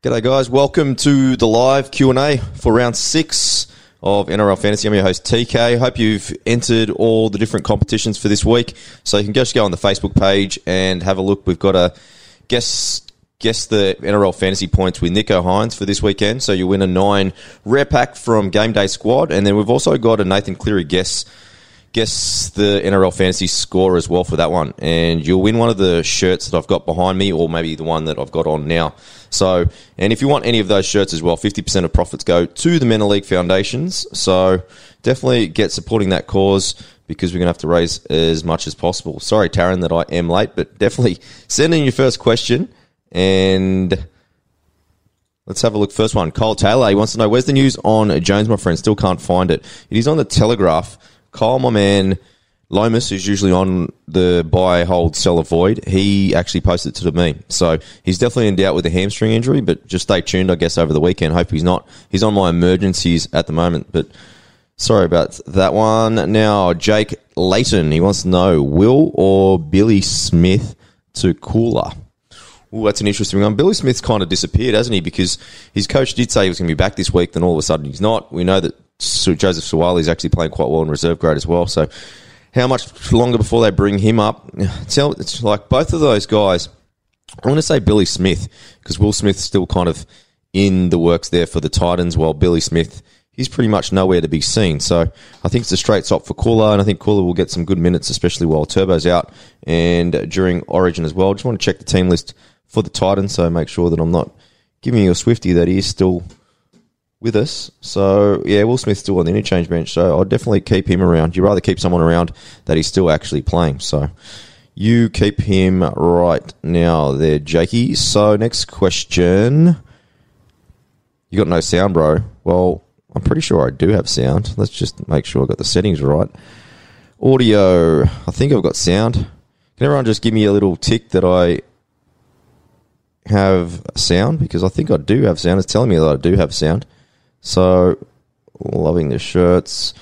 G'day guys, welcome to the live Q&A for round six of NRL Fantasy. I'm your host TK. Hope you've entered all the different competitions for this week. So you can just go on the Facebook page and have a look. We've got a guess guess the NRL fantasy points with Nicho Hynes for this weekend. So you win a nine rare pack from Game Day Squad, and then we've also got a Nathan Cleary guess guess the NRL fantasy score as well for that one, and you'll win one of the shirts that I've got behind me, or maybe the one that I've got on now. So, and if you want any of those shirts as well, fifty percent of profits go to the Men League Foundations. So definitely get supporting that cause because we're going to have to raise as much as possible. Sorry, Taryn, that I am late, but definitely send in your first question and. Let's have a look. First one, Kyle Taylor. He wants to know where's the news on Jones, my friend. Still can't find it. It is on the Telegraph. Kyle, my man, Lomas, who's usually on the buy, hold, sell, avoid, he actually posted to me. So he's definitely in doubt with a hamstring injury, but just stay tuned, I guess, over the weekend. Hope he's not. He's on my emergencies at the moment, but sorry about that one. Now, Jake Layton, he wants to know Will or Billy Smith to Koula? Ooh, that's an interesting one. Billy Smith's kind of disappeared, hasn't he? Because his coach did say he was going to be back this week, then all of a sudden he's not. We know that Joseph Suaalii is actually playing quite well in reserve grade as well. So, how much longer before they bring him up? It's like both of those guys. I want to say Billy Smith because Will Smith's still kind of in the works there for the Titans, while Billy Smith he's pretty much nowhere to be seen. So I think it's a straight stop for Koula, and I think Koula will get some good minutes, especially while Turbo's out and during Origin as well. Just want to check the team list for the Titans, so make sure that I'm not giving you a Swifty that he is still with us. So yeah, Will Smith's still on the interchange bench, so I'd definitely keep him around. You'd rather keep someone around that he's still actually playing. So you keep him right now there, Jakey. So next question. You got no sound, bro. Well, I'm pretty sure I do have sound. Let's just make sure I got the settings right. Audio. I think I've got sound. Can everyone just give me a little tick that I have sound? Because I think I do have sound. It's telling me that I do have sound. So, loving the shirts.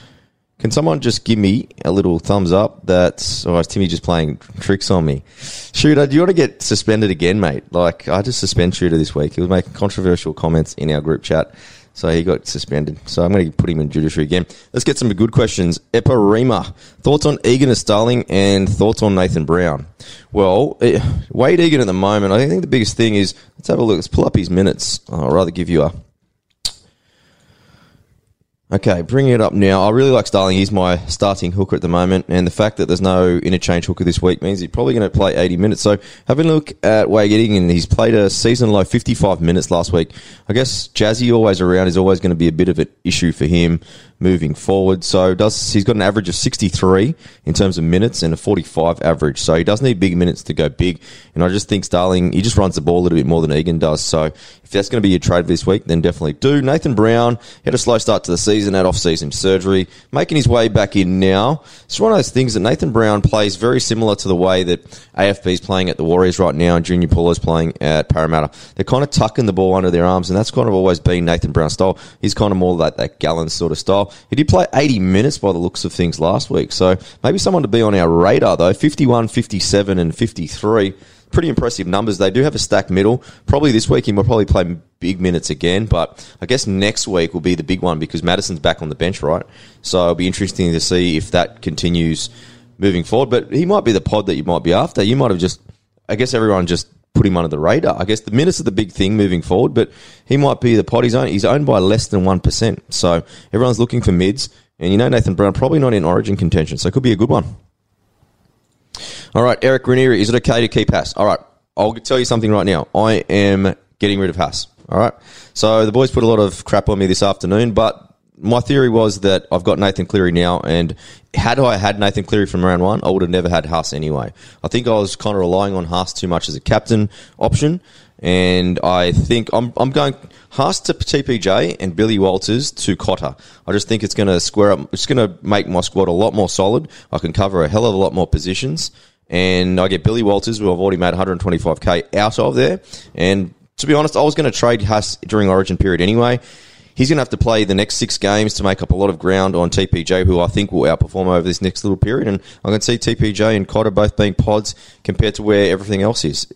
Can someone just give me a little thumbs up that, or is Timmy just playing tricks on me? Shooter, do you want to get suspended again, mate? Like, I just suspend Shooter this week. He was making controversial comments in our group chat. So he got suspended. So I'm going to put him in judiciary again. Let's get some good questions. Eparima, thoughts on Egan and Starling and thoughts on Nathan Brown? Well, eh, Wade Egan at the moment, I think the biggest thing is, let's have a look. Let's pull up his minutes. I'll rather give you a Okay, bringing it up now. I really like Starling. He's my starting hooker at the moment, and the fact that there's no interchange hooker this week means he's probably going to play 80 minutes. So, having a look at Wade and he's played a season low 55 minutes last week. I guess Jazzy always around is always going to be a bit of an issue for him moving forward. So does he's got an average of 63 in terms of minutes and a 45 average. So he does need big minutes to go big. And I just think Starling, he just runs the ball a little bit more than Egan does. So if that's going to be your trade this week, then definitely do. Nathan Brown had a slow start to the season, had off-season surgery, making his way back in now. It's one of those things that Nathan Brown plays very similar to the way that AFB is playing at the Warriors right now and Junior is playing at Parramatta. They're kind of tucking the ball under their arms, and that's kind of always been Nathan Brown's style. He's kind of more like that Gallen sort of style. He did play 80 minutes by the looks of things last week. So maybe someone to be on our radar, though. 51, 57, and 53. Pretty impressive numbers. They do have a stacked middle. Probably this week he will probably play big minutes again, but I guess next week will be the big one because Madison's back on the bench, right? So it'll be interesting to see if that continues moving forward. But he might be the pod that you might be after. You might have just, I guess everyone just put him under the radar. I guess the minutes are the big thing moving forward, but he might be the pot. He's owned, he's owned by less than 1%. So everyone's looking for mids. And you know Nathan Brown probably not in origin contention, so it could be a good one. All right, Eric Ranieri, is it okay to keep Haas? All right, I'll tell you something right now. I am getting rid of Haas. All right. So the boys put a lot of crap on me this afternoon, but my theory was that I've got Nathan Cleary now, and had I had Nathan Cleary from round one, I would have never had Haas anyway. I think I was kind of relying on Haas too much as a captain option, and I think I'm, I'm going Haas to TPJ and Billy Walters to Cotter. I just think it's going to square up. It's going to make my squad a lot more solid. I can cover a hell of a lot more positions, and I get Billy Walters, who I've already made 125k out of there. And to be honest, I was going to trade Haas during Origin period anyway. He's going to have to play the next six games to make up a lot of ground on TPJ, who I think will outperform over this next little period. And I can see TPJ and Cotter both being pods compared to where everything else is.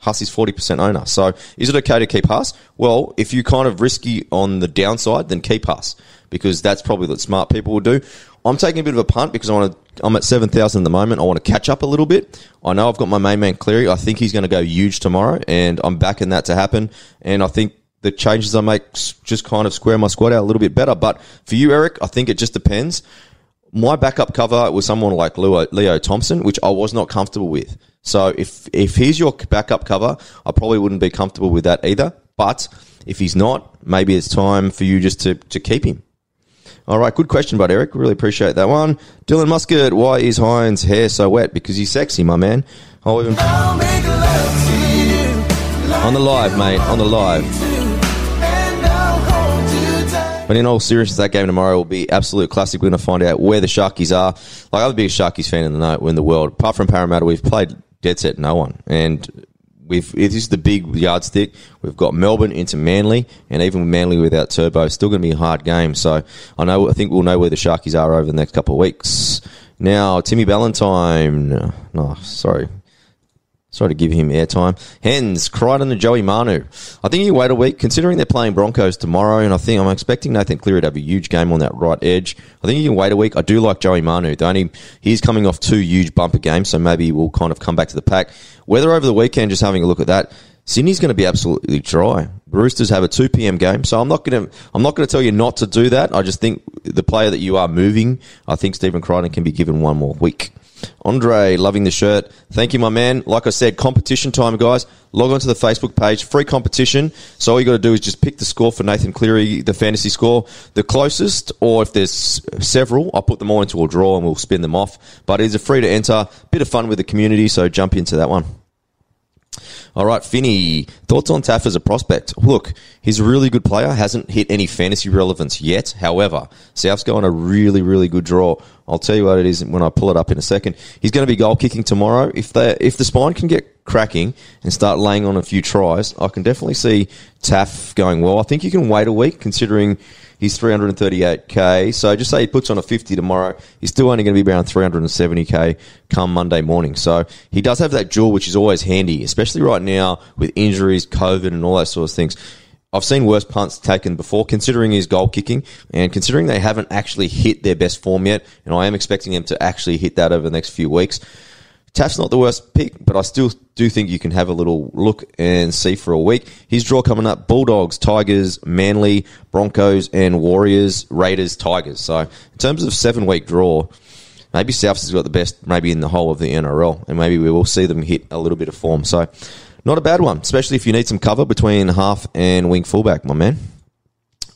Hussey's 40% owner. So is it okay to keep Haas? Well, if you kind of risky on the downside, then keep Haas because that's probably what smart people will do. I'm taking a bit of a punt because I want to, I'm at 7,000 at the moment. I want to catch up a little bit. I know I've got my main man Cleary. I think he's going to go huge tomorrow and I'm backing that to happen. And I think the changes I make just kind of square my squad out a little bit better. But for you, Eric, I think it just depends. My backup cover was someone like Leo, Leo Thompson, which I was not comfortable with. So if if he's your backup cover, I probably wouldn't be comfortable with that either. But if he's not, maybe it's time for you just to, to keep him. All right, good question, bud, Eric. Really appreciate that one. Dylan Musket, why is Hynes' hair so wet? Because he's sexy, my man. I'll even... On the live, mate. On the live. But in all seriousness, that game tomorrow will be absolute classic. We're going to find out where the Sharkies are. Like, I'm the biggest Sharkies fan in the, night in the world. Apart from Parramatta, we've played dead set no one. And we've this is the big yardstick. We've got Melbourne into Manly, and even Manly without Turbo, still going to be a hard game. So I know I think we'll know where the Sharkies are over the next couple of weeks. Now, Timmy Ballantyne. No, sorry. Sorry to give him airtime. Hens, Crichton and Joey Manu. I think you wait a week, considering they're playing Broncos tomorrow, and I think I'm expecting Nathan Cleary to have a huge game on that right edge. I think you can wait a week. I do like Joey Manu. The only he's coming off two huge bumper games, so maybe we'll kind of come back to the pack. Weather over the weekend, just having a look at that. Sydney's going to be absolutely dry. Roosters have a 2 p.m. game, so I'm not going to I'm not going to tell you not to do that. I just think the player that you are moving, I think Stephen Crichton can be given one more week. Andre, loving the shirt. Thank you, my man. Like I said, competition time, guys. Log on to the Facebook page, free competition. So all you got to do is just pick the score for Nathan Cleary, the fantasy score, the closest, or if there's several, I'll put them all into a draw and we'll spin them off. But it is a free to enter, bit of fun with the community, so jump into that one. All right, Finney, thoughts on Taaffe as a prospect? Look, he's a really good player, hasn't hit any fantasy relevance yet. However, South's going a really, really good draw. I'll tell you what it is when I pull it up in a second. He's going to be goal kicking tomorrow. If they, if the spine can get cracking and start laying on a few tries, I can definitely see Taaffe going well. I think you can wait a week considering He's 338k. So just say he puts on a 50 tomorrow. He's still only going to be around 370k come Monday morning. So he does have that jewel, which is always handy, especially right now with injuries, COVID, and all that sort of things. I've seen worse punts taken before, considering his goal kicking and considering they haven't actually hit their best form yet. And I am expecting him to actually hit that over the next few weeks. Taaffe's not the worst pick, but I still do think you can have a little look and see for a week. His draw coming up Bulldogs, Tigers, Manly, Broncos, and Warriors, Raiders, Tigers. So, in terms of seven week draw, maybe Souths has got the best, maybe in the whole of the NRL, and maybe we will see them hit a little bit of form. So, not a bad one, especially if you need some cover between half and wing fullback, my man.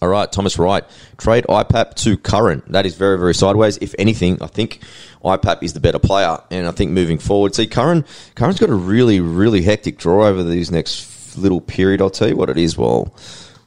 All right, Thomas Wright. Trade IPAP to Curran. That is very, very sideways. If anything, I think IPAP is the better player. And I think moving forward, see, Curran, Curran's got a really, really hectic draw over these next little period. I'll tell you what it is while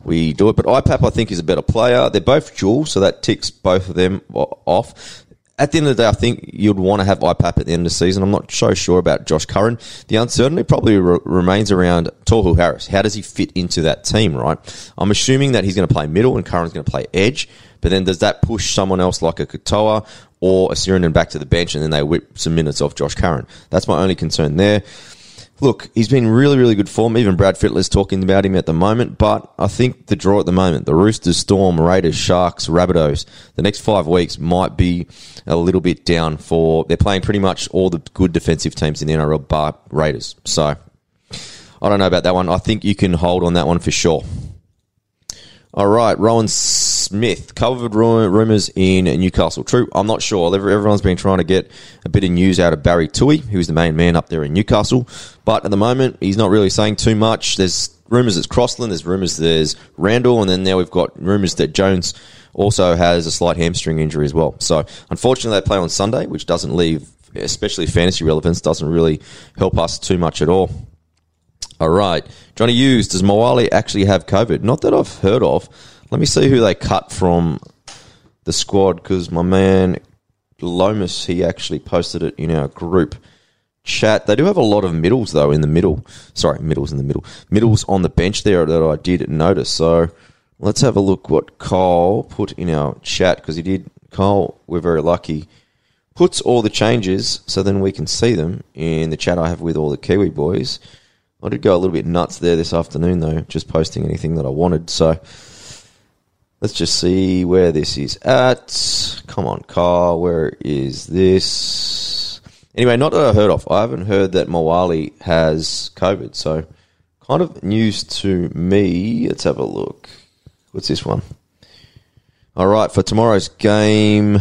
we do it. But IPAP, I think, is a better player. They're both dual, so that ticks both of them off at the end of the day, I think you'd want to have IPAP at the end of the season. I'm not so sure about Josh Curran. The uncertainty probably re- remains around Tohu Harris. How does he fit into that team, right? I'm assuming that he's going to play middle and Curran's going to play edge. But then does that push someone else like a Katoa or a Sirenin back to the bench and then they whip some minutes off Josh Curran? That's my only concern there look, he's been really, really good form. Even Brad Fittler's talking about him at the moment. But I think the draw at the moment, the Roosters, Storm, Raiders, Sharks, Rabbitohs, the next five weeks might be a little bit down for. They're playing pretty much all the good defensive teams in the NRL, bar Raiders. So I don't know about that one. I think you can hold on that one for sure. All right, Rowan Smith covered rumours in Newcastle. True, I'm not sure. Everyone's been trying to get a bit of news out of Barry Tui, who's the main man up there in Newcastle. But at the moment, he's not really saying too much. There's rumours it's Crossland, there's rumours there's Randall, and then now we've got rumours that Jones also has a slight hamstring injury as well. So unfortunately, they play on Sunday, which doesn't leave, especially fantasy relevance, doesn't really help us too much at all. All right. Johnny Hughes, does Moale actually have COVID? Not that I've heard of. Let me see who they cut from the squad because my man Lomas, he actually posted it in our group chat. They do have a lot of middles, though, in the middle. Sorry, middles in the middle. Middles on the bench there that I did notice. So let's have a look what Kyle put in our chat because he did. Kyle, we're very lucky, puts all the changes so then we can see them in the chat I have with all the Kiwi boys. I did go a little bit nuts there this afternoon, though, just posting anything that I wanted. So let's just see where this is at. Come on, car. Where is this? Anyway, not that I heard of. I haven't heard that Moali has COVID. So kind of news to me. Let's have a look. What's this one? All right, for tomorrow's game.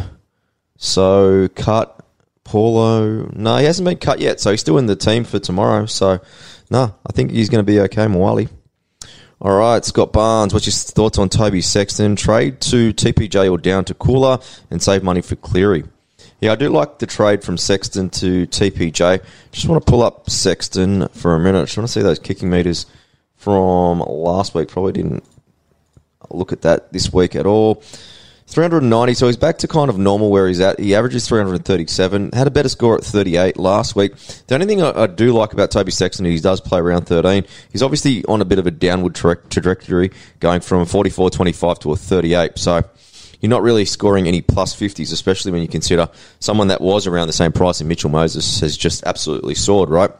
So cut Paulo. No, he hasn't been cut yet, so he's still in the team for tomorrow. So, no, I think he's going to be okay, Moali. All right, Scott Barnes, what's your thoughts on Toby Sexton? Trade to TPJ or down to Koula and save money for Cleary. Yeah, I do like the trade from Sexton to TPJ. Just want to pull up Sexton for a minute. Just want to see those kicking meters from last week. Probably didn't look at that this week at all. 390, so he's back to kind of normal where he's at. He averages 337, had a better score at 38 last week. The only thing I, I do like about Toby Sexton is he does play around 13. He's obviously on a bit of a downward tra- trajectory, going from a 44 25 to a 38. So you're not really scoring any plus 50s, especially when you consider someone that was around the same price in Mitchell Moses has just absolutely soared, right?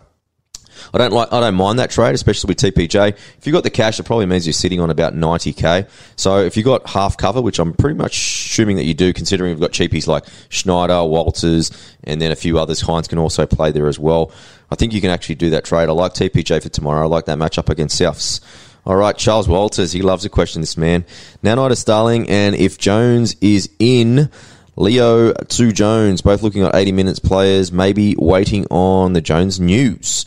I don't like. I don't mind that trade, especially with TPJ. If you got the cash, it probably means you're sitting on about 90k. So if you got half cover, which I'm pretty much assuming that you do, considering you've got cheapies like Schneider, Walters, and then a few others. Hynes can also play there as well. I think you can actually do that trade. I like TPJ for tomorrow. I like that matchup against Souths. All right, Charles Walters. He loves a question. This man. To Starling, and if Jones is in. Leo to Jones, both looking at 80 minutes players, maybe waiting on the Jones news.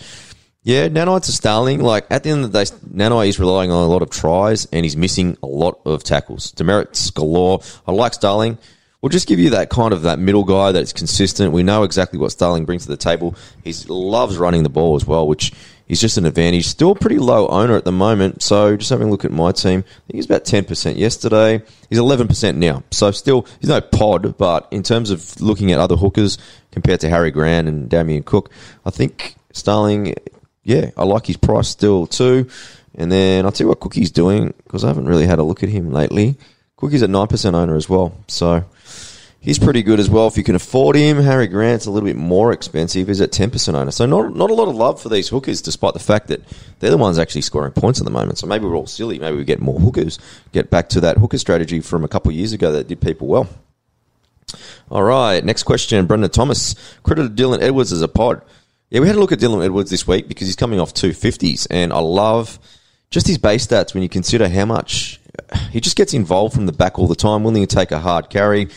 Yeah, Nanai a Starling. Like at the end of the day, Nanai is relying on a lot of tries and he's missing a lot of tackles. Demerits galore. I like Starling. We'll just give you that kind of that middle guy that's consistent. We know exactly what Starling brings to the table. He loves running the ball as well, which is just an advantage. Still pretty low owner at the moment. So just having a look at my team, I think he's about 10% yesterday. He's 11% now. So still, he's no pod, but in terms of looking at other hookers compared to Harry Grant and Damien Cook, I think Starling yeah, I like his price still too. And then I'll tell you what Cookie's doing because I haven't really had a look at him lately. Cookie's a 9% owner as well. So he's pretty good as well if you can afford him. Harry Grant's a little bit more expensive. He's at 10% owner. So not, not a lot of love for these hookers despite the fact that they're the ones actually scoring points at the moment. So maybe we're all silly. Maybe we get more hookers. Get back to that hooker strategy from a couple years ago that did people well. All right, next question. Brendan Thomas. Credited Dylan Edwards as a pod. Yeah, we had a look at Dylan Edwards this week because he's coming off two fifties, and I love just his base stats when you consider how much uh, he just gets involved from the back all the time, willing to take a hard carry.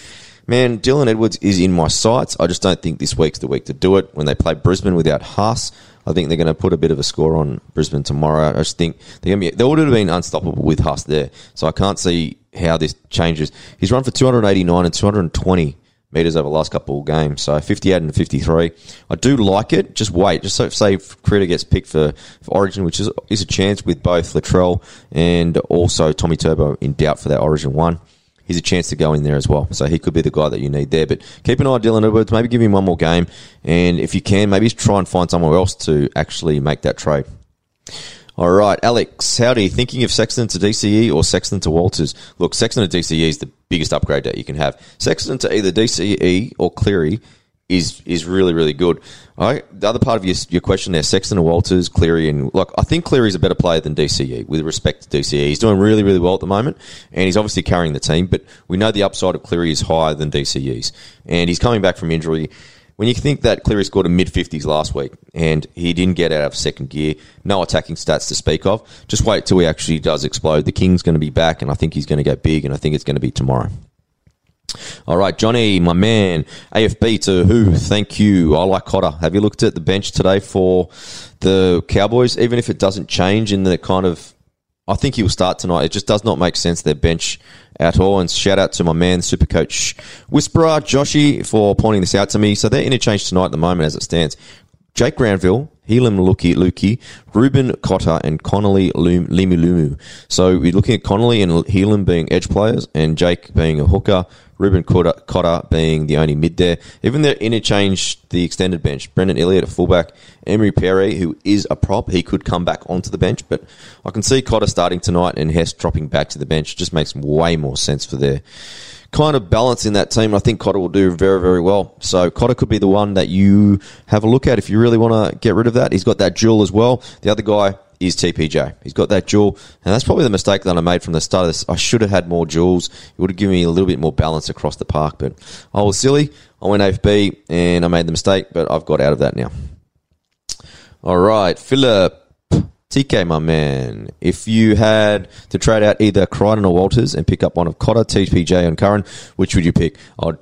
Man, Dylan Edwards is in my sights. I just don't think this week's the week to do it. When they play Brisbane without Haas, I think they're going to put a bit of a score on Brisbane tomorrow. I just think they're going to be, they would have been unstoppable with Haas there. So I can't see how this changes. He's run for 289 and 220 meters over the last couple of games. So 58 and 53. I do like it. Just wait. Just so, say Critter gets picked for, for Origin, which is, is a chance with both Latrell and also Tommy Turbo in doubt for that Origin one. He's a chance to go in there as well. So he could be the guy that you need there. But keep an eye on Dylan Edwards. Maybe give him one more game. And if you can, maybe try and find somewhere else to actually make that trade. All right, Alex, howdy. Thinking of Sexton to DCE or Sexton to Walters? Look, Sexton to DCE is the biggest upgrade that you can have. Sexton to either DCE or Cleary is is really really good. All right, the other part of your, your question there, Sexton or Walters, Cleary, and look, I think Cleary is a better player than DCE with respect to DCE. He's doing really really well at the moment, and he's obviously carrying the team. But we know the upside of Cleary is higher than DCE's, and he's coming back from injury when you think that Cleary scored a mid 50s last week and he didn't get out of second gear, no attacking stats to speak of, just wait till he actually does explode. The King's going to be back and I think he's going to go big and I think it's going to be tomorrow. All right, Johnny, my man, AFB to who? Thank you. I like Cotter. Have you looked at the bench today for the Cowboys? Even if it doesn't change in the kind of I think he'll start tonight. It just does not make sense their bench at all. And shout out to my man, Super Coach Whisperer Joshy, for pointing this out to me. So they're interchanged tonight at the moment as it stands. Jake Granville, Heilum Luki, Luki, Reuben Cotter, and Connolly Limu So we're looking at Connolly and Heilum being edge players, and Jake being a hooker. Reuben Cotter, being the only mid there. Even they interchange the extended bench. Brendan Elliott at fullback. Emery Perry, who is a prop, he could come back onto the bench, but I can see Cotter starting tonight and Hess dropping back to the bench. It just makes way more sense for their kind of balance in that team. I think Cotter will do very, very well. So Cotter could be the one that you have a look at if you really want to get rid of that. He's got that duel as well. The other guy is TPJ. He's got that jewel, and that's probably the mistake that I made from the start this. I should have had more jewels. It would have given me a little bit more balance across the park, but I was silly. I went AFB, and I made the mistake, but I've got out of that now. All right, Philip. TK, my man, if you had to trade out either Crichton or Walters and pick up one of Cotter, TPJ, and Curran, which would you pick? I'd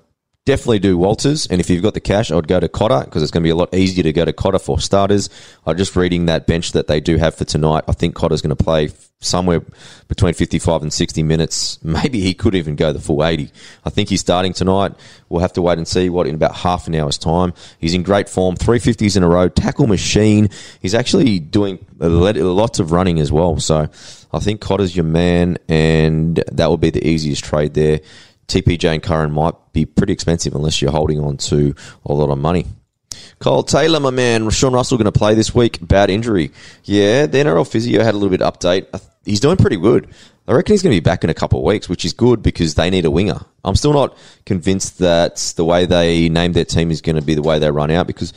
definitely do Walters. And if you've got the cash, I'd go to Cotter because it's going to be a lot easier to go to Cotter for starters. I'm just reading that bench that they do have for tonight. I think Cotter's going to play somewhere between 55 and 60 minutes. Maybe he could even go the full 80. I think he's starting tonight. We'll have to wait and see what in about half an hour's time. He's in great form, 350s in a row, tackle machine. He's actually doing lots of running as well. So I think Cotter's your man, and that will be the easiest trade there. TPJ and Curran might be pretty expensive unless you're holding on to a lot of money. Kyle Taylor, my man, Sean Russell going to play this week. Bad injury. Yeah, the NRL physio had a little bit of update. He's doing pretty good. I reckon he's going to be back in a couple of weeks, which is good because they need a winger. I'm still not convinced that the way they named their team is going to be the way they run out because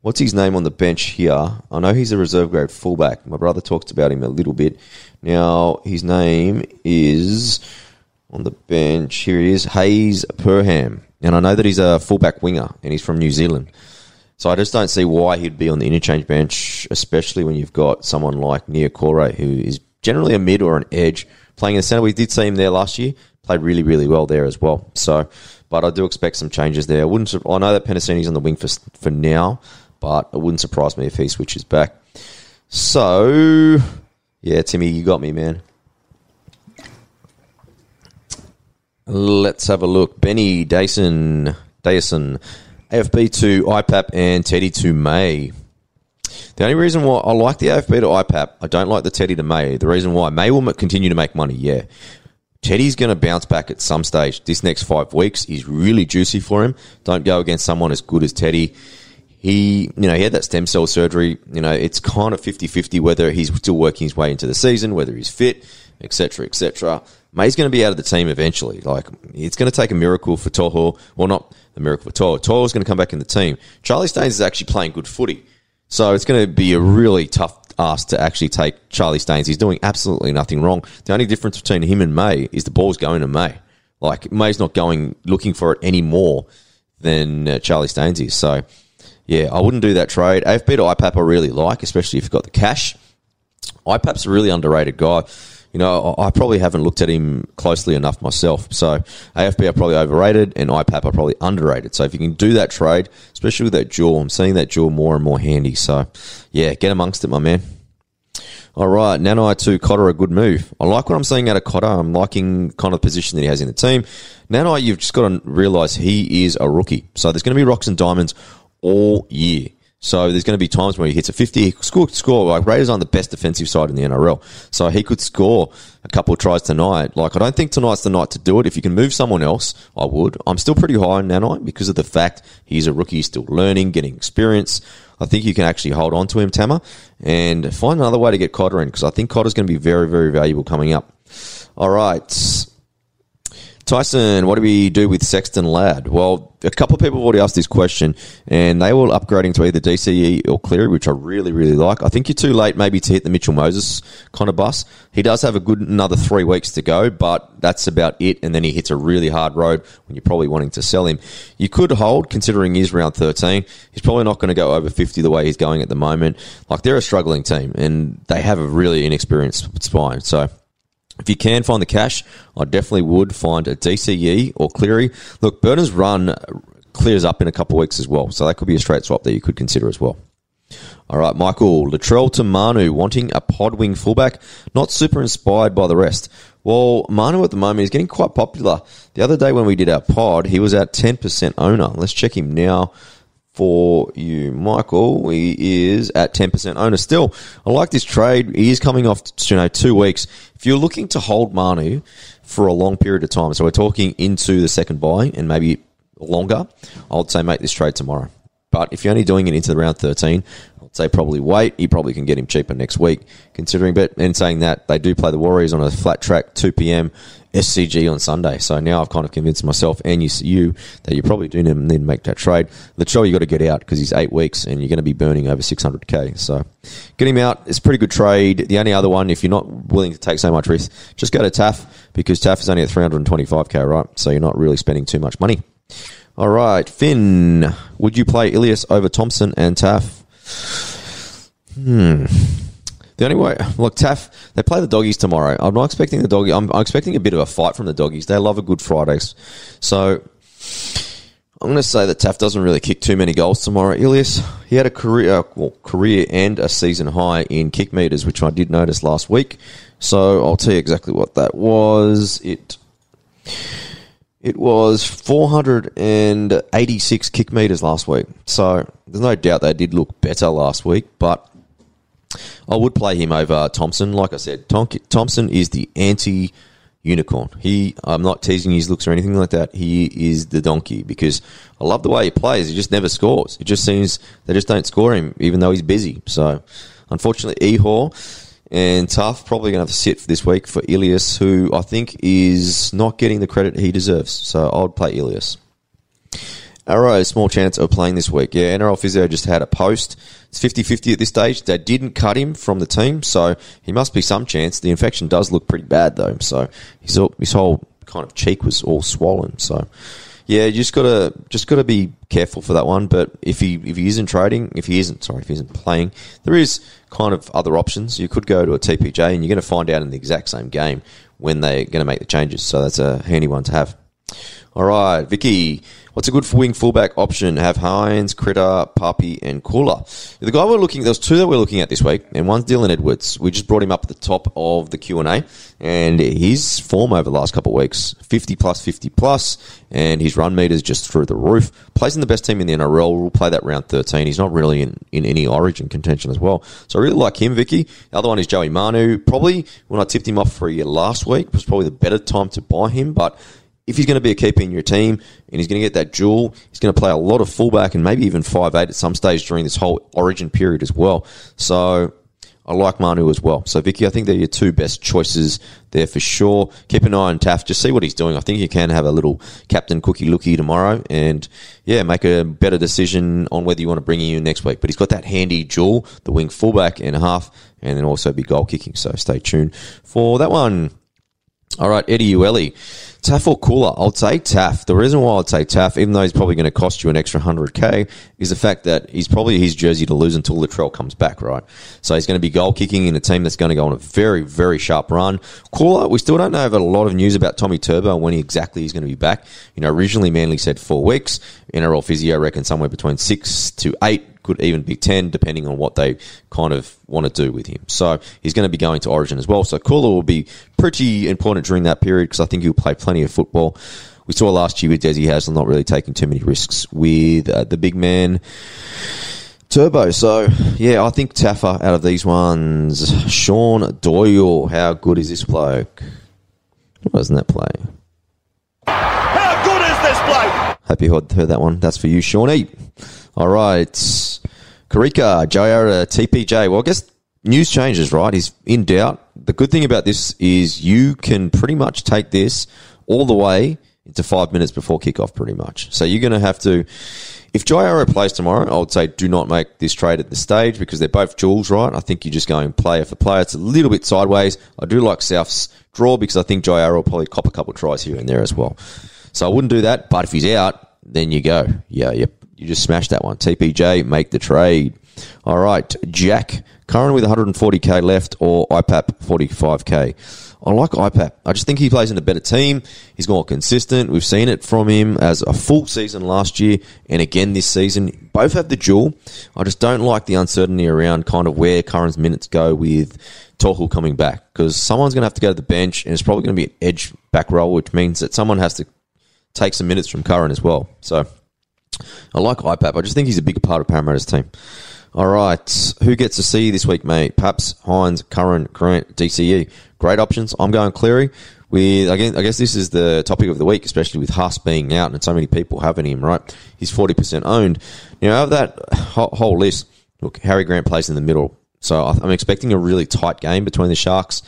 what's his name on the bench here? I know he's a reserve grade fullback. My brother talks about him a little bit. Now, his name is on the bench. Here he is, Hayes Perham. And I know that he's a fullback winger and he's from New Zealand. So I just don't see why he'd be on the interchange bench, especially when you've got someone like Niukore, who is generally a mid or an edge playing in the centre. We did see him there last year, played really, really well there as well. So, but I do expect some changes there. I wouldn't. I know that Penisini's on the wing for for now, but it wouldn't surprise me if he switches back. So, yeah, Timmy, you got me, man. Let's have a look. Benny Dyson, Dyson, AFB to IPAP and Teddy to May. The only reason why I like the AFB to IPAP, I don't like the Teddy to May. The reason why May will continue to make money, yeah. Teddy's going to bounce back at some stage. This next five weeks is really juicy for him. Don't go against someone as good as Teddy. He, you know, he had that stem cell surgery. You know, it's kind of 50-50 whether he's still working his way into the season, whether he's fit, etc., etc. May's going to be out of the team eventually. Like, it's going to take a miracle for Tohu. Well, not the miracle for Tohu. Tohu's going to come back in the team. Charlie Staines is actually playing good footy. So it's going to be a really tough ask to actually take Charlie Staines. He's doing absolutely nothing wrong. The only difference between him and May is the ball's going to May. Like, May's not going looking for it any more than uh, Charlie Staines is. So, yeah, I wouldn't do that trade. AFB to IPAP I really like, especially if you've got the cash. IPAP's a really underrated guy you know, I probably haven't looked at him closely enough myself. So AFB are probably overrated and IPAP are probably underrated. So if you can do that trade, especially with that jaw, I'm seeing that jaw more and more handy. So yeah, get amongst it, my man. All right, Nanai to Cotter, a good move. I like what I'm seeing out of Cotter. I'm liking kind of the position that he has in the team. Nanai, you've just got to realise he is a rookie. So there's going to be rocks and diamonds all year. So there's going to be times where he hits a 50, he score, score. Like Raiders aren't the best defensive side in the NRL. So he could score a couple of tries tonight. Like I don't think tonight's the night to do it. If you can move someone else, I would. I'm still pretty high on Nanai because of the fact he's a rookie, he's still learning, getting experience. I think you can actually hold on to him, Tama, and find another way to get Cotter in because I think Cotter's going to be very, very valuable coming up. All right. Tyson, what do we do with Sexton Ladd? Well, a couple of people have already asked this question, and they were upgrading to either DCE or Cleary, which I really, really like. I think you're too late maybe to hit the Mitchell Moses kind of bus. He does have a good another three weeks to go, but that's about it. And then he hits a really hard road when you're probably wanting to sell him. You could hold, considering he's round 13. He's probably not going to go over 50 the way he's going at the moment. Like, they're a struggling team, and they have a really inexperienced spine. So, if you can find the cash, I definitely would find a DCE or Cleary. Look, Burner's run clears up in a couple of weeks as well, so that could be a straight swap that you could consider as well. All right, Michael Latrell to Manu wanting a pod wing fullback, not super inspired by the rest. Well, Manu at the moment is getting quite popular. The other day when we did our pod, he was at 10% owner. Let's check him now for you, Michael. He is at 10% owner still. I like this trade. He is coming off, you know, two weeks. If you're looking to hold Manu for a long period of time, so we're talking into the second buy and maybe longer, I'd say make this trade tomorrow. But if you're only doing it into the round 13, I'd say probably wait. You probably can get him cheaper next week, considering. But in saying that, they do play the Warriors on a flat track, 2 p.m. SCG on Sunday. So now I've kind of convinced myself and you, you that you probably do need to make that trade. Show you got to get out because he's eight weeks and you're going to be burning over 600k. So get him out. It's a pretty good trade. The only other one, if you're not willing to take so much risk, just go to Taaffe because Taaffe is only at 325k, right? So you're not really spending too much money. All right, Finn, would you play Ilias over Thompson and Taaffe? Hmm. The only way, look, Taaffe, they play the doggies tomorrow. I'm not expecting the doggy. I'm, I'm expecting a bit of a fight from the doggies. They love a good Fridays. So I'm going to say that Taaffe doesn't really kick too many goals tomorrow. Ilias, he had a career, uh, well, career and a season high in kick meters, which I did notice last week. So I'll tell you exactly what that was. It it was 486 kick meters last week. So there's no doubt they did look better last week, but I would play him over Thompson. Like I said, Thompson is the anti unicorn. He, I'm not teasing his looks or anything like that. He is the donkey because I love the way he plays. He just never scores. It just seems they just don't score him, even though he's busy. So, unfortunately, Ehor and Tough probably going to have to sit for this week for Ilias, who I think is not getting the credit he deserves. So I would play Ilias. Arrow, small chance of playing this week. Yeah, NRL Physio just had a post. It's 50-50 at this stage. They didn't cut him from the team, so he must be some chance. The infection does look pretty bad, though. So his, his whole kind of cheek was all swollen. So yeah, you just gotta just gotta be careful for that one. But if he if he isn't trading, if he isn't sorry, if he isn't playing, there is kind of other options. You could go to a TPJ, and you're going to find out in the exact same game when they're going to make the changes. So that's a handy one to have. All right, Vicky. What's a good wing fullback option? Have Hynes, Critter, Puppy, and Koula. The guy we're looking, there's two that we're looking at this week, and one's Dylan Edwards. We just brought him up at the top of the Q and A, and his form over the last couple of weeks, 50 plus, 50 plus, and his run meters just through the roof. Plays in the best team in the NRL. We'll play that round 13. He's not really in, in any Origin contention as well, so I really like him, Vicky. The other one is Joey Manu. Probably when I tipped him off for a year last week was probably the better time to buy him, but if he's going to be a keeper in your team and he's going to get that jewel, he's going to play a lot of fullback and maybe even five eight at some stage during this whole origin period as well. So I like Manu as well. So Vicky, I think they're your two best choices there for sure. Keep an eye on Taaffe. Just see what he's doing. I think you can have a little captain cookie looky tomorrow and yeah, make a better decision on whether you want to bring him in next week. But he's got that handy jewel, the wing fullback and half, and then also be goal kicking. So stay tuned for that one. All right, Eddie Ueli. Taaffe or Koula? I'll take Taaffe. The reason why I'll take Taaffe, even though he's probably going to cost you an extra 100k, is the fact that he's probably his jersey to lose until Latrell comes back, right? So he's going to be goal kicking in a team that's going to go on a very, very sharp run. Koula, we still don't know about a lot of news about Tommy Turbo when he exactly he's going to be back. You know, originally Manly said four weeks. NRL Physio reckon somewhere between six to eight could even be 10, depending on what they kind of want to do with him. So he's going to be going to Origin as well. So Koula will be pretty important during that period because I think he'll play plenty of football. We saw last year with Desi Hasler not really taking too many risks with uh, the big man. Turbo. So, yeah, I think Taffa out of these ones. Sean Doyle. How good is this bloke? Wasn't that play? How good is this bloke? Hope you heard that one. That's for you, Shawnee. All right. Karika, Jayara, uh, TPJ. Well, I guess news changes, right? He's in doubt. The good thing about this is you can pretty much take this all the way into five minutes before kickoff, pretty much. So you're going to have to. If Jairo plays tomorrow, I would say do not make this trade at this stage because they're both jewels, right? I think you're just going player for player. It's a little bit sideways. I do like South's draw because I think Jairo will probably cop a couple tries here and there as well. So I wouldn't do that. But if he's out, then you go. Yeah, yep. You just smashed that one. TPJ, make the trade. All right, Jack, currently with 140k left or IPAP 45k. I like IPAP. I just think he plays in a better team. He's more consistent. We've seen it from him as a full season last year and again this season. Both have the jewel. I just don't like the uncertainty around kind of where Curran's minutes go with Tohu coming back because someone's going to have to go to the bench and it's probably going to be an edge back roll, which means that someone has to take some minutes from Curran as well. So I like IPAP. I just think he's a bigger part of Parramatta's team. All right. Who gets to see you this week, mate? Paps, Hynes, Curran, Grant, DCE. Great options. I'm going Cleary. With again, I guess this is the topic of the week, especially with Haas being out and so many people having him. Right, he's forty percent owned. You know, of that whole list, look, Harry Grant plays in the middle, so I'm expecting a really tight game between the Sharks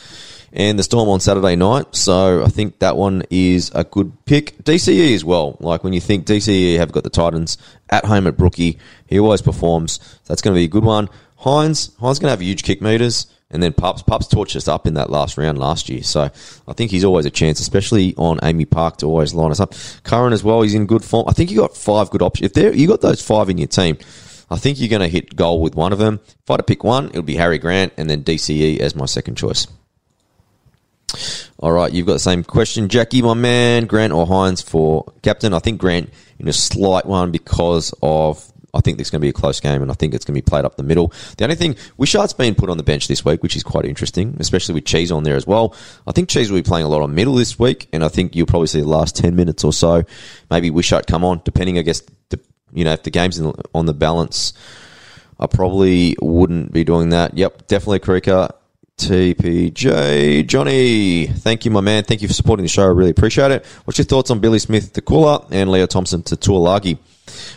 and the Storm on Saturday night. So I think that one is a good pick. DCE as well. Like when you think DCE have got the Titans at home at Brookie, he always performs. That's going to be a good one. Hynes, Hynes going to have huge kick meters. And then Pups, Pups torched us up in that last round last year. So I think he's always a chance, especially on Amy Park to always line us up. Curran as well, he's in good form. I think you got five good options. If there, you got those five in your team, I think you're going to hit goal with one of them. If I had to pick one, it would be Harry Grant and then DCE as my second choice. All right, you've got the same question, Jackie, my man. Grant or Hynes for captain? I think Grant in a slight one because of I think it's going to be a close game, and I think it's going to be played up the middle. The only thing, Wishart's been put on the bench this week, which is quite interesting, especially with Cheese on there as well. I think Cheese will be playing a lot on middle this week, and I think you'll probably see the last 10 minutes or so. Maybe Wishart come on, depending, I guess, you know, if the game's on the balance. I probably wouldn't be doing that. Yep, definitely Krika. TPJ. Johnny, thank you, my man. Thank you for supporting the show. I really appreciate it. What's your thoughts on Billy Smith to Koula and Leo Thompson to Tuilagi?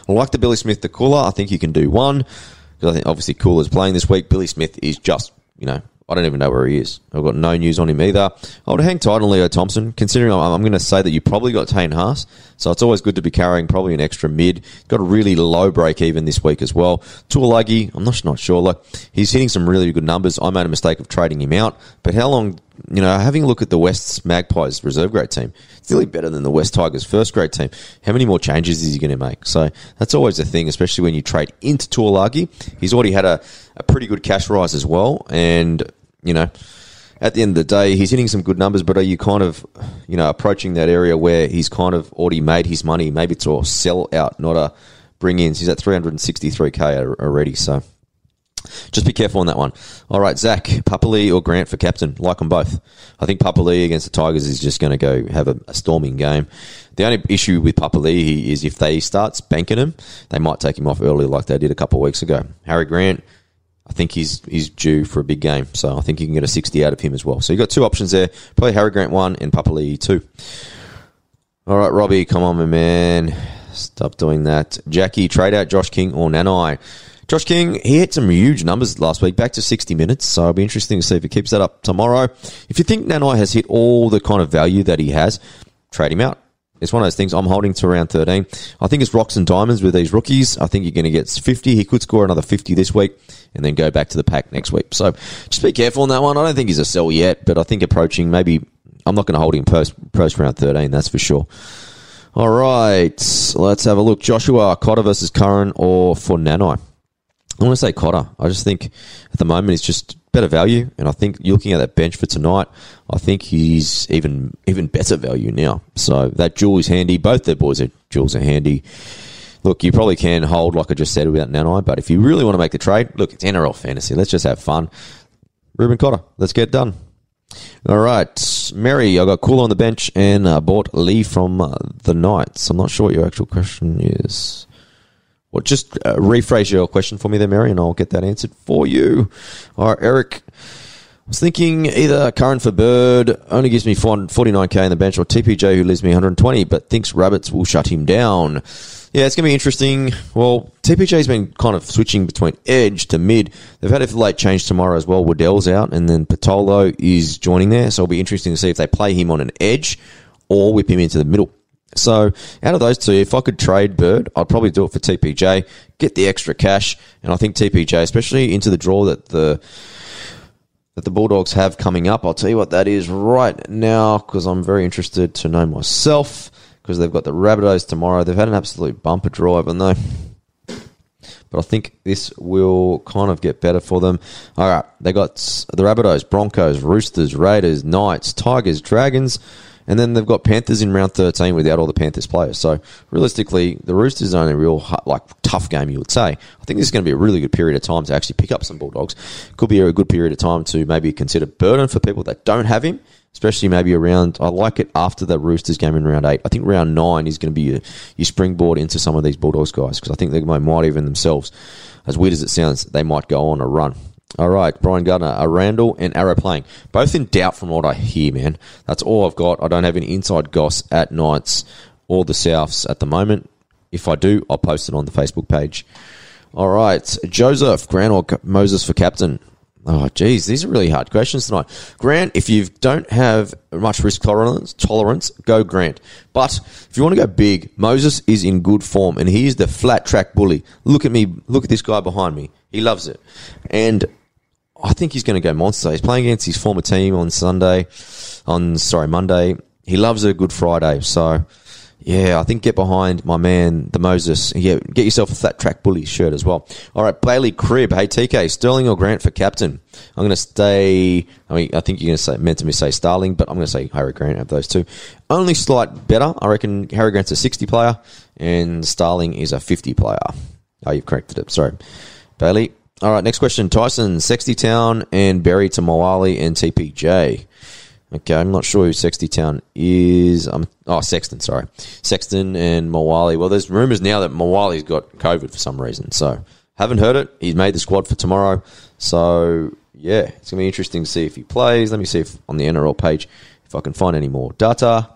I like the Billy Smith to Koula. I think you can do one. Because I think obviously Koula's playing this week. Billy Smith is just, you know, I don't even know where he is. I've got no news on him either. Oh, I would hang tight on Leo Thompson, considering I'm, I'm going to say that you probably got Tane Haas. So it's always good to be carrying probably an extra mid. Got a really low break even this week as well. Tuilagi, I'm not, not sure. Like, he's hitting some really good numbers. I made a mistake of trading him out. But how long you know, having a look at the West's Magpies reserve grade team, it's really better than the West Tigers first grade team. How many more changes is he going to make? So that's always a thing, especially when you trade into Tuilagi. He's already had a, a pretty good cash rise as well. And, you know, at the end of the day, he's hitting some good numbers, but are you kind of, you know, approaching that area where he's kind of already made his money? Maybe it's a sell out, not a bring in. He's at 363k already. So just be careful on that one. All right, Zach, Papali or Grant for captain? Like them both. I think Papali against the Tigers is just going to go have a, a, storming game. The only issue with Papali is if they start spanking him, they might take him off early like they did a couple of weeks ago. Harry Grant, I think he's he's due for a big game, so I think you can get a 60 out of him as well. So you've got two options there. Probably Harry Grant one and Papali two. All right, Robbie, come on, my man. Stop doing that. Jackie, trade out Josh King or Nanai. Josh King, he hit some huge numbers last week, back to 60 minutes. So it'll be interesting to see if he keeps that up tomorrow. If you think Nanai has hit all the kind of value that he has, trade him out. It's one of those things I'm holding to around 13. I think it's rocks and diamonds with these rookies. I think you're going to get 50. He could score another 50 this week and then go back to the pack next week. So just be careful on that one. I don't think he's a sell yet, but I think approaching maybe I'm not going to hold him post, post round 13, that's for sure. All right, let's have a look. Joshua Cotter versus Curran or for Nanai. I want to say Cotter. I just think at the moment he's just better value, and I think you're looking at that bench for tonight. I think he's even even better value now. So that jewel is handy. Both their boys are jewels are handy. Look, you probably can hold like I just said without Nanai, but if you really want to make the trade, look, it's NRL fantasy. Let's just have fun. Reuben Cotter, let's get done. All right, Mary, I got Cool on the bench and uh, bought Lee from uh, the Knights. I'm not sure what your actual question is. Well, just uh, rephrase your question for me there, Mary, and I'll get that answered for you. All right, Eric. I was thinking either Curran for Bird only gives me 49k in the bench, or TPJ who leaves me 120, but thinks Rabbits will shut him down. Yeah, it's going to be interesting. Well, TPJ's been kind of switching between edge to mid. They've had a late change tomorrow as well. Waddell's out, and then Patolo is joining there, so it'll be interesting to see if they play him on an edge or whip him into the middle. So out of those two, if I could trade Bird, I'd probably do it for TPJ, get the extra cash, and I think TPJ, especially into the draw that the that the Bulldogs have coming up. I'll tell you what that is right now because I'm very interested to know myself because they've got the Rabbitohs tomorrow. They've had an absolute bumper draw, haven't they? But I think this will kind of get better for them. All right, they got the Rabbitohs, Broncos, Roosters, Raiders, Knights, Tigers, Dragons. And then they've got Panthers in round 13 without all the Panthers players. So realistically, the Roosters are only a real like tough game, you would say. I think this is going to be a really good period of time to actually pick up some Bulldogs. Could be a good period of time to maybe consider burden for people that don't have him, especially maybe around. I like it after the Roosters game in round eight. I think round nine is going to be your springboard into some of these Bulldogs guys because I think they might even themselves, as weird as it sounds, they might go on a run. All right, Brian Gardner, a Randall and Arrow playing. Both in doubt from what I hear, man. That's all I've got. I don't have any inside goss at Knights or the Souths at the moment. If I do, I'll post it on the Facebook page. All right, Joseph, Grant or Moses for captain. Oh, geez, these are really hard questions tonight. Grant, if you don't have much risk tolerance, tolerance, go Grant. But if you want to go big, Moses is in good form, and he is the flat track bully. Look at me. Look at this guy behind me. He loves it, and I think he's going to go monster. He's playing against his former team on Sunday, on sorry Monday. He loves a Good Friday, so yeah, I think get behind my man, the Moses. Yeah, get yourself a flat track bully shirt as well. All right, Bailey Cribb. Hey, TK, Starling or Grant for captain? I'm going to stay. I mean, I think you're going to say meant to me say Starling, but I'm going to say Harry Grant of those two. Only slight better. I reckon Harry Grant's a 60 player and Starling is a 50 player. Oh, you've corrected it. Sorry, Bailey. All right, next question. Tyson, Sexty Town and Berry to Moale and TPJ. Okay, I'm not sure who Sexty Town is. Um, oh, Sexton, sorry. Sexton and Moale. Well, there's rumours now that Moale's got COVID for some reason. So, haven't heard it. He's made the squad for tomorrow. So, yeah, it's going to be interesting to see if he plays. Let me see if on the NRL page if I can find any more data.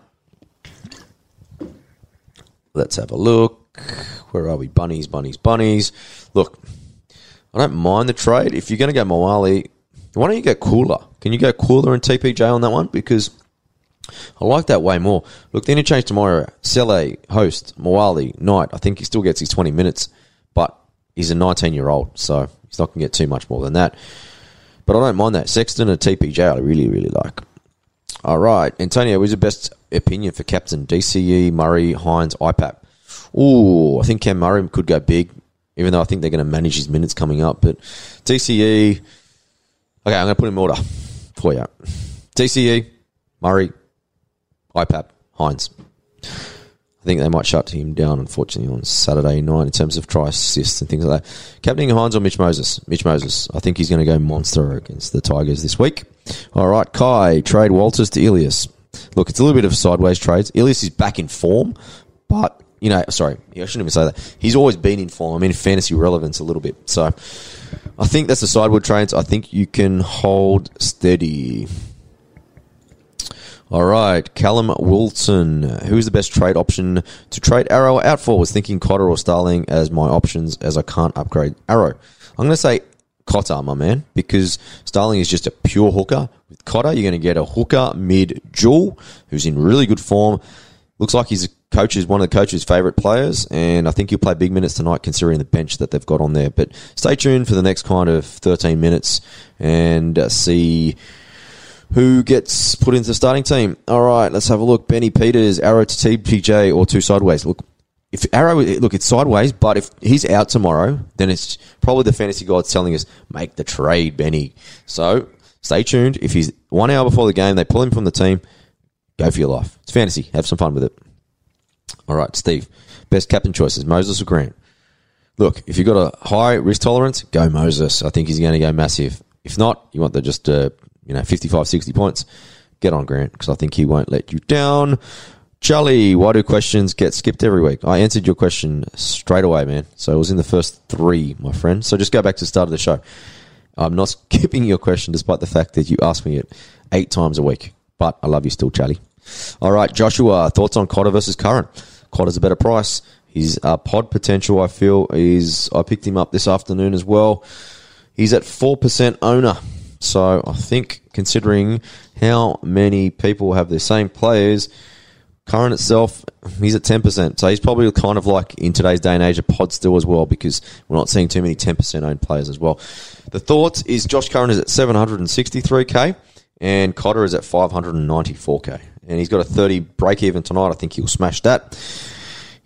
Let's have a look. Where are we? Bunnies, bunnies, bunnies. Look, I don't mind the trade. If you're going to go Moale, why don't you go Koula? Can you go Koula and TPJ on that one? Because I like that way more. Look, the interchange tomorrow, Sele, Host, Moale, Knight. I think he still gets his 20 minutes, but he's a 19 year old, so he's not going to get too much more than that. But I don't mind that. Sexton and TPJ, I really, really like. All right. Antonio, who's the best opinion for captain? DCE, Murray, Hynes, IPAP. Ooh, I think Cam Murray could go big, even though I think they're going to manage his minutes coming up. But DCE, Okay, I'm going to put him in order for you. DCE, Murray, IPAP, Hynes. I think they might shut him down, unfortunately, on Saturday night in terms of try assists and things like that. Captaining Hynes or Mitch Moses? Mitch Moses. I think he's going to go monster against the Tigers this week. All right, Kai, trade Walters to Ilias. Look, it's a little bit of sideways trades. Ilias is back in form, but, you know, sorry, I shouldn't even say that. He's always been in form. I mean, fantasy relevance a little bit. So I think that's the sideward trades. I think you can hold steady. All right, Callum Wilson. Who's the best trade option to trade Arrow out for? Was thinking Cotter or Starling as my options as I can't upgrade Arrow. I'm going to say Cotter, my man, because Starling is just a pure hooker. With Cotter, you're going to get a hooker mid jewel who's in really good form. Looks like he's coach is one of the coach's favourite players, and I think he'll play big minutes tonight considering the bench that they've got on there. But stay tuned for the next kind of 13 minutes and uh, see who gets put into the starting team. All right, let's have a look. Benny Peters, Arrow to TPJ or two sideways. Look, if Arrow, look, it's sideways, but if he's out tomorrow, then it's probably the fantasy gods telling us, make the trade, Benny. So stay tuned. If he's one hour before the game, they pull him from the team, go for your life. It's fantasy. Have some fun with it. All right, Steve. Best captain choices, Moses or Grant? Look, if you've got a high risk tolerance, go Moses. I think he's going to go massive. If not, you want the just, uh, you know, 55, 60 points, get on Grant because I think he won't let you down. Charlie, why do questions get skipped every week? I answered your question straight away, man. So it was in the first three, my friend. So just go back to the start of the show. I'm not skipping your question despite the fact that you ask me it eight times a week. But I love you still, Charlie. All right, Joshua, thoughts on Cotter versus Curran? Cotter's a better price. His uh, pod potential, I feel, is. I picked him up this afternoon as well. He's at 4% owner. So I think, considering how many people have the same players, Curran itself, he's at 10%. So he's probably kind of like in today's day and age a pod still as well because we're not seeing too many 10% owned players as well. The thoughts is Josh Curran is at 763k and Cotter is at 594k and he's got a 30 break even tonight. I think he'll smash that.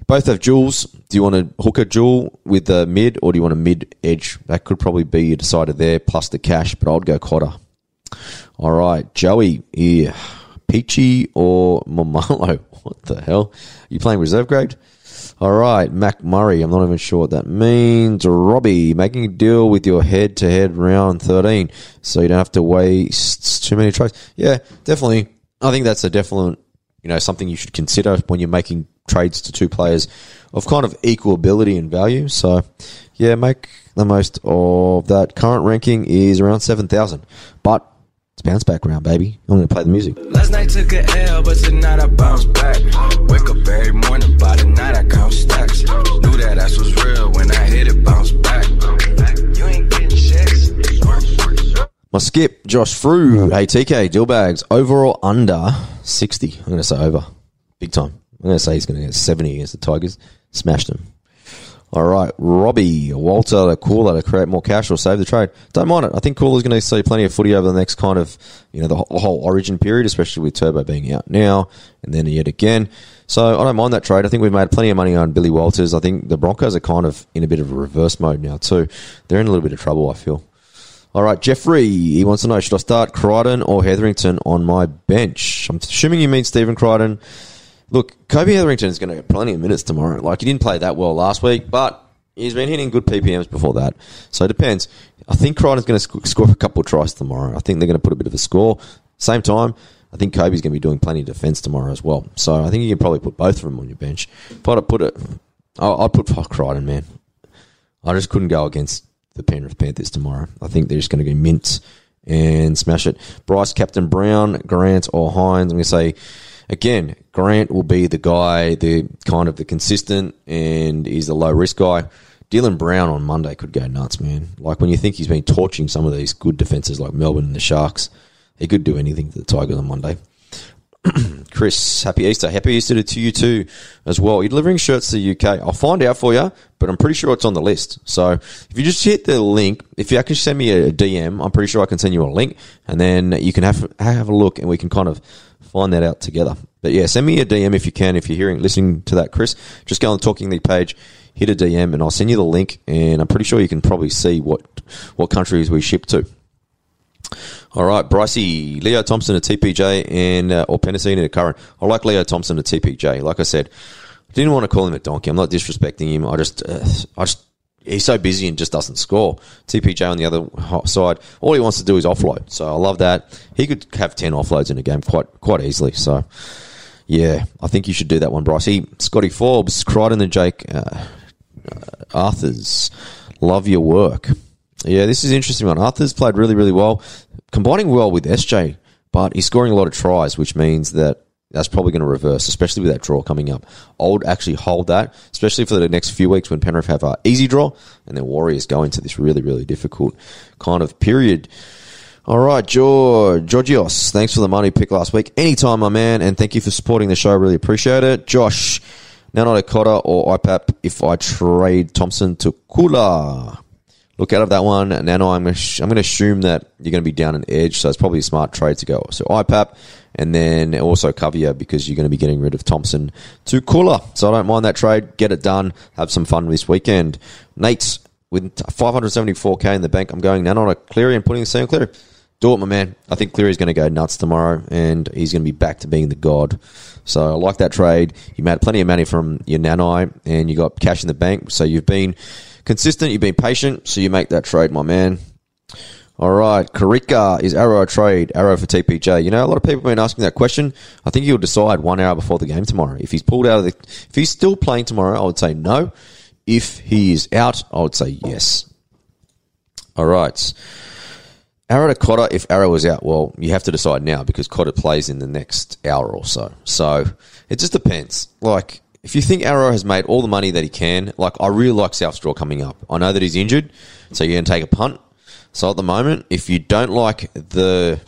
Both have jewels. Do you want to hook a jewel with the mid, or do you want a mid edge? That could probably be your decider there, plus the cash, but I'd go Cotter. All right, Joey here. Peachy or Momalo? What the hell? You playing reserve grade? All right, Mac Murray. I'm not even sure what that means. Robbie, making a deal with your head to head round 13 so you don't have to waste too many trades. Yeah, definitely. I think that's a definite, you know, something you should consider when you're making trades to two players of kind of equal ability and value. So, yeah, make the most of that. Current ranking is around 7,000, but it's bounce back round, baby. I'm going to play the music. Last night took a L, but tonight I bounce back. Wake up every morning, by the night I count stacks. Knew that ass was real when I hit it, bounce back. You ain't. My skip, Josh Frew. Hey, TK, deal bags. Overall under 60. I'm going to say over. Big time. I'm going to say he's going to get 70 against the Tigers. Smashed them. All right, Robbie, Walter, the Koula to create more cash or save the trade. Don't mind it. I think Koula's going to see plenty of footy over the next kind of, you know, the whole, whole origin period, especially with Turbo being out now and then yet again. So I don't mind that trade. I think we've made plenty of money on Billy Walters. I think the Broncos are kind of in a bit of a reverse mode now too. They're in a little bit of trouble, I feel. All right, Jeffrey, he wants to know, should I start Crichton or Hetherington on my bench? I'm assuming you mean Stephen Crichton. Look, Kobe Hetherington is going to get plenty of minutes tomorrow. Like, he didn't play that well last week, but he's been hitting good PPMs before that. So it depends. I think Crichton's going to sc- score a couple of tries tomorrow. I think they're going to put a bit of a score. Same time, I think Kobe's going to be doing plenty of defence tomorrow as well. So I think you can probably put both of them on your bench. If I'd put it, I'd put Crichton, man. I just couldn't go against the Penrith Panthers tomorrow. I think they're just going to go mint and smash it. Bryce, Captain Brown, Grant, or Hynes. I'm going to say again, Grant will be the guy, the kind of the consistent, and he's the low risk guy. Dylan Brown on Monday could go nuts, man. Like when you think he's been torching some of these good defenses like Melbourne and the Sharks, he could do anything to the Tigers on Monday. Chris, happy Easter. Happy Easter to you too as well. You're delivering shirts to the UK. I'll find out for you, but I'm pretty sure it's on the list. So if you just hit the link, if you actually send me a DM, I'm pretty sure I can send you a link and then you can have, have a look and we can kind of find that out together. But yeah, send me a DM if you can, if you're hearing, listening to that, Chris. Just go on the Talking League page, hit a DM and I'll send you the link and I'm pretty sure you can probably see what, what countries we ship to. All right, Brycey, Leo Thompson at TPJ and uh, or Penasine at Curran. I like Leo Thompson at TPJ. Like I said, I didn't want to call him a donkey. I'm not disrespecting him. I just, uh, I just, he's so busy and just doesn't score. TPJ on the other side, all he wants to do is offload. So I love that. He could have ten offloads in a game quite quite easily. So yeah, I think you should do that one, Bryce. Scotty Forbes, Crichton and Jake uh, uh, Arthurs. Love your work. Yeah, this is interesting one. Arthur's played really, really well, combining well with SJ, but he's scoring a lot of tries, which means that that's probably going to reverse, especially with that draw coming up. I would actually hold that, especially for the next few weeks when Penrith have an easy draw and then Warriors go into this really, really difficult kind of period. All right, George, Georgios, thanks for the money pick last week. Anytime, my man, and thank you for supporting the show. Really appreciate it. Josh, now not a Cotter or IPAP if I trade Thompson to Koula look out of that one. Nano, I'm going to, I'm going to assume that you're going to be down an edge, so it's probably a smart trade to go. So IPAP, and then also cover because you're going to be getting rid of Thompson to Koula. So I don't mind that trade. Get it done. Have some fun this weekend. Nate, with 574k in the bank, I'm going Nano a Cleary and putting the same Cleary. Do it, my man. I think Cleary's going to go nuts tomorrow, and he's going to be back to being the god. So I like that trade. You made plenty of money from your Nanai, and you got cash in the bank. So you've been consistent, you've been patient, so you make that trade, my man. All right, Karika is Arrow a trade, Arrow for TPJ. You know, a lot of people have been asking that question. I think he'll decide one hour before the game tomorrow. If he's pulled out of the, if he's still playing tomorrow, I would say no. If he is out, I would say yes. All right. Arrow to Cotter, if Arrow is out, well, you have to decide now because Cotter plays in the next hour or so. So it just depends. Like, if you think Arrow has made all the money that he can, like I really like South Straw coming up. I know that he's injured, so you're going to take a punt. So at the moment, if you don't like the,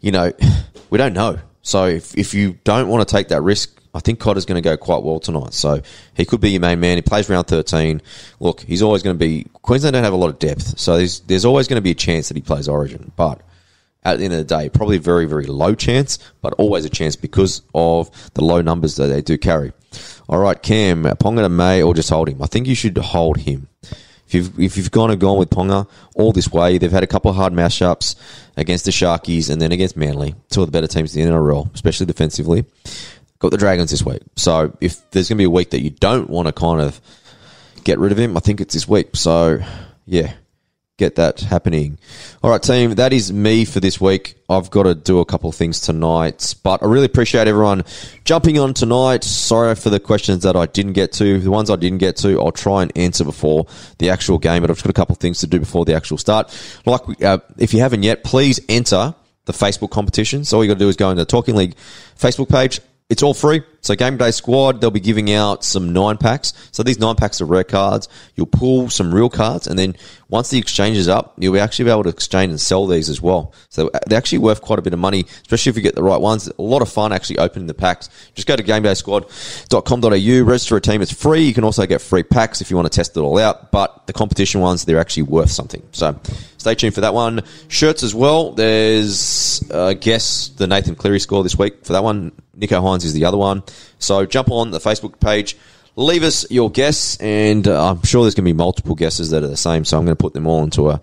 you know, we don't know. So if, if you don't want to take that risk, I think Cotter's going to go quite well tonight. So he could be your main man. He plays round 13. Look, he's always going to be. Queensland don't have a lot of depth, so there's, there's always going to be a chance that he plays Origin. But at the end of the day, probably very, very low chance, but always a chance because of the low numbers that they do carry. All right, Cam, Ponga to May or just hold him? I think you should hold him. If you've, if you've gone and gone with Ponga all this way, they've had a couple of hard mashups against the Sharkies and then against Manly, two of the better teams in the NRL, especially defensively. Got the Dragons this week. So if there's going to be a week that you don't want to kind of get rid of him, I think it's this week. So yeah, get that happening. All right, team, that is me for this week. I've got to do a couple of things tonight, but I really appreciate everyone jumping on tonight. Sorry for the questions that I didn't get to. The ones I didn't get to, I'll try and answer before the actual game, but I've got a couple of things to do before the actual start. Like, uh, if you haven't yet, please enter the Facebook competition. So all you got to do is go into the Talking League Facebook page. It's all free. So game day squad, they'll be giving out some nine packs. So these nine packs of rare cards, you'll pull some real cards, and then once the exchange is up, you'll be actually be able to exchange and sell these as well. So they're actually worth quite a bit of money, especially if you get the right ones. A lot of fun actually opening the packs. Just go to gamedaysquad.com.au, register a team. It's free. You can also get free packs if you want to test it all out. But the competition ones, they're actually worth something. So stay tuned for that one. Shirts as well. There's, uh, I guess, the Nathan Cleary score this week for that one. Nicho Hynes is the other one. So jump on the Facebook page. Leave us your guess, and uh, I'm sure there's going to be multiple guesses that are the same. So I'm going to put them all into a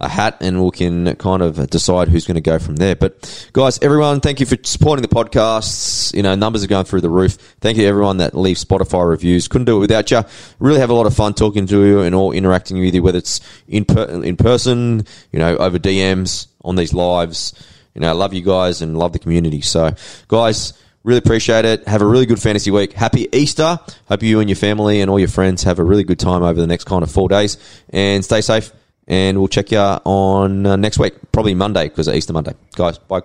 a hat and we can kind of decide who's going to go from there. But guys, everyone, thank you for supporting the podcasts. You know, numbers are going through the roof. Thank you everyone that leaves Spotify reviews. Couldn't do it without you. Really have a lot of fun talking to you and all interacting with you, whether it's in per- in person, you know, over DMs on these lives. You know, love you guys and love the community. So, guys. Really appreciate it. Have a really good fantasy week. Happy Easter. Hope you and your family and all your friends have a really good time over the next kind of four days. And stay safe and we'll check you on uh, next week, probably Monday because Easter Monday. Guys, bye.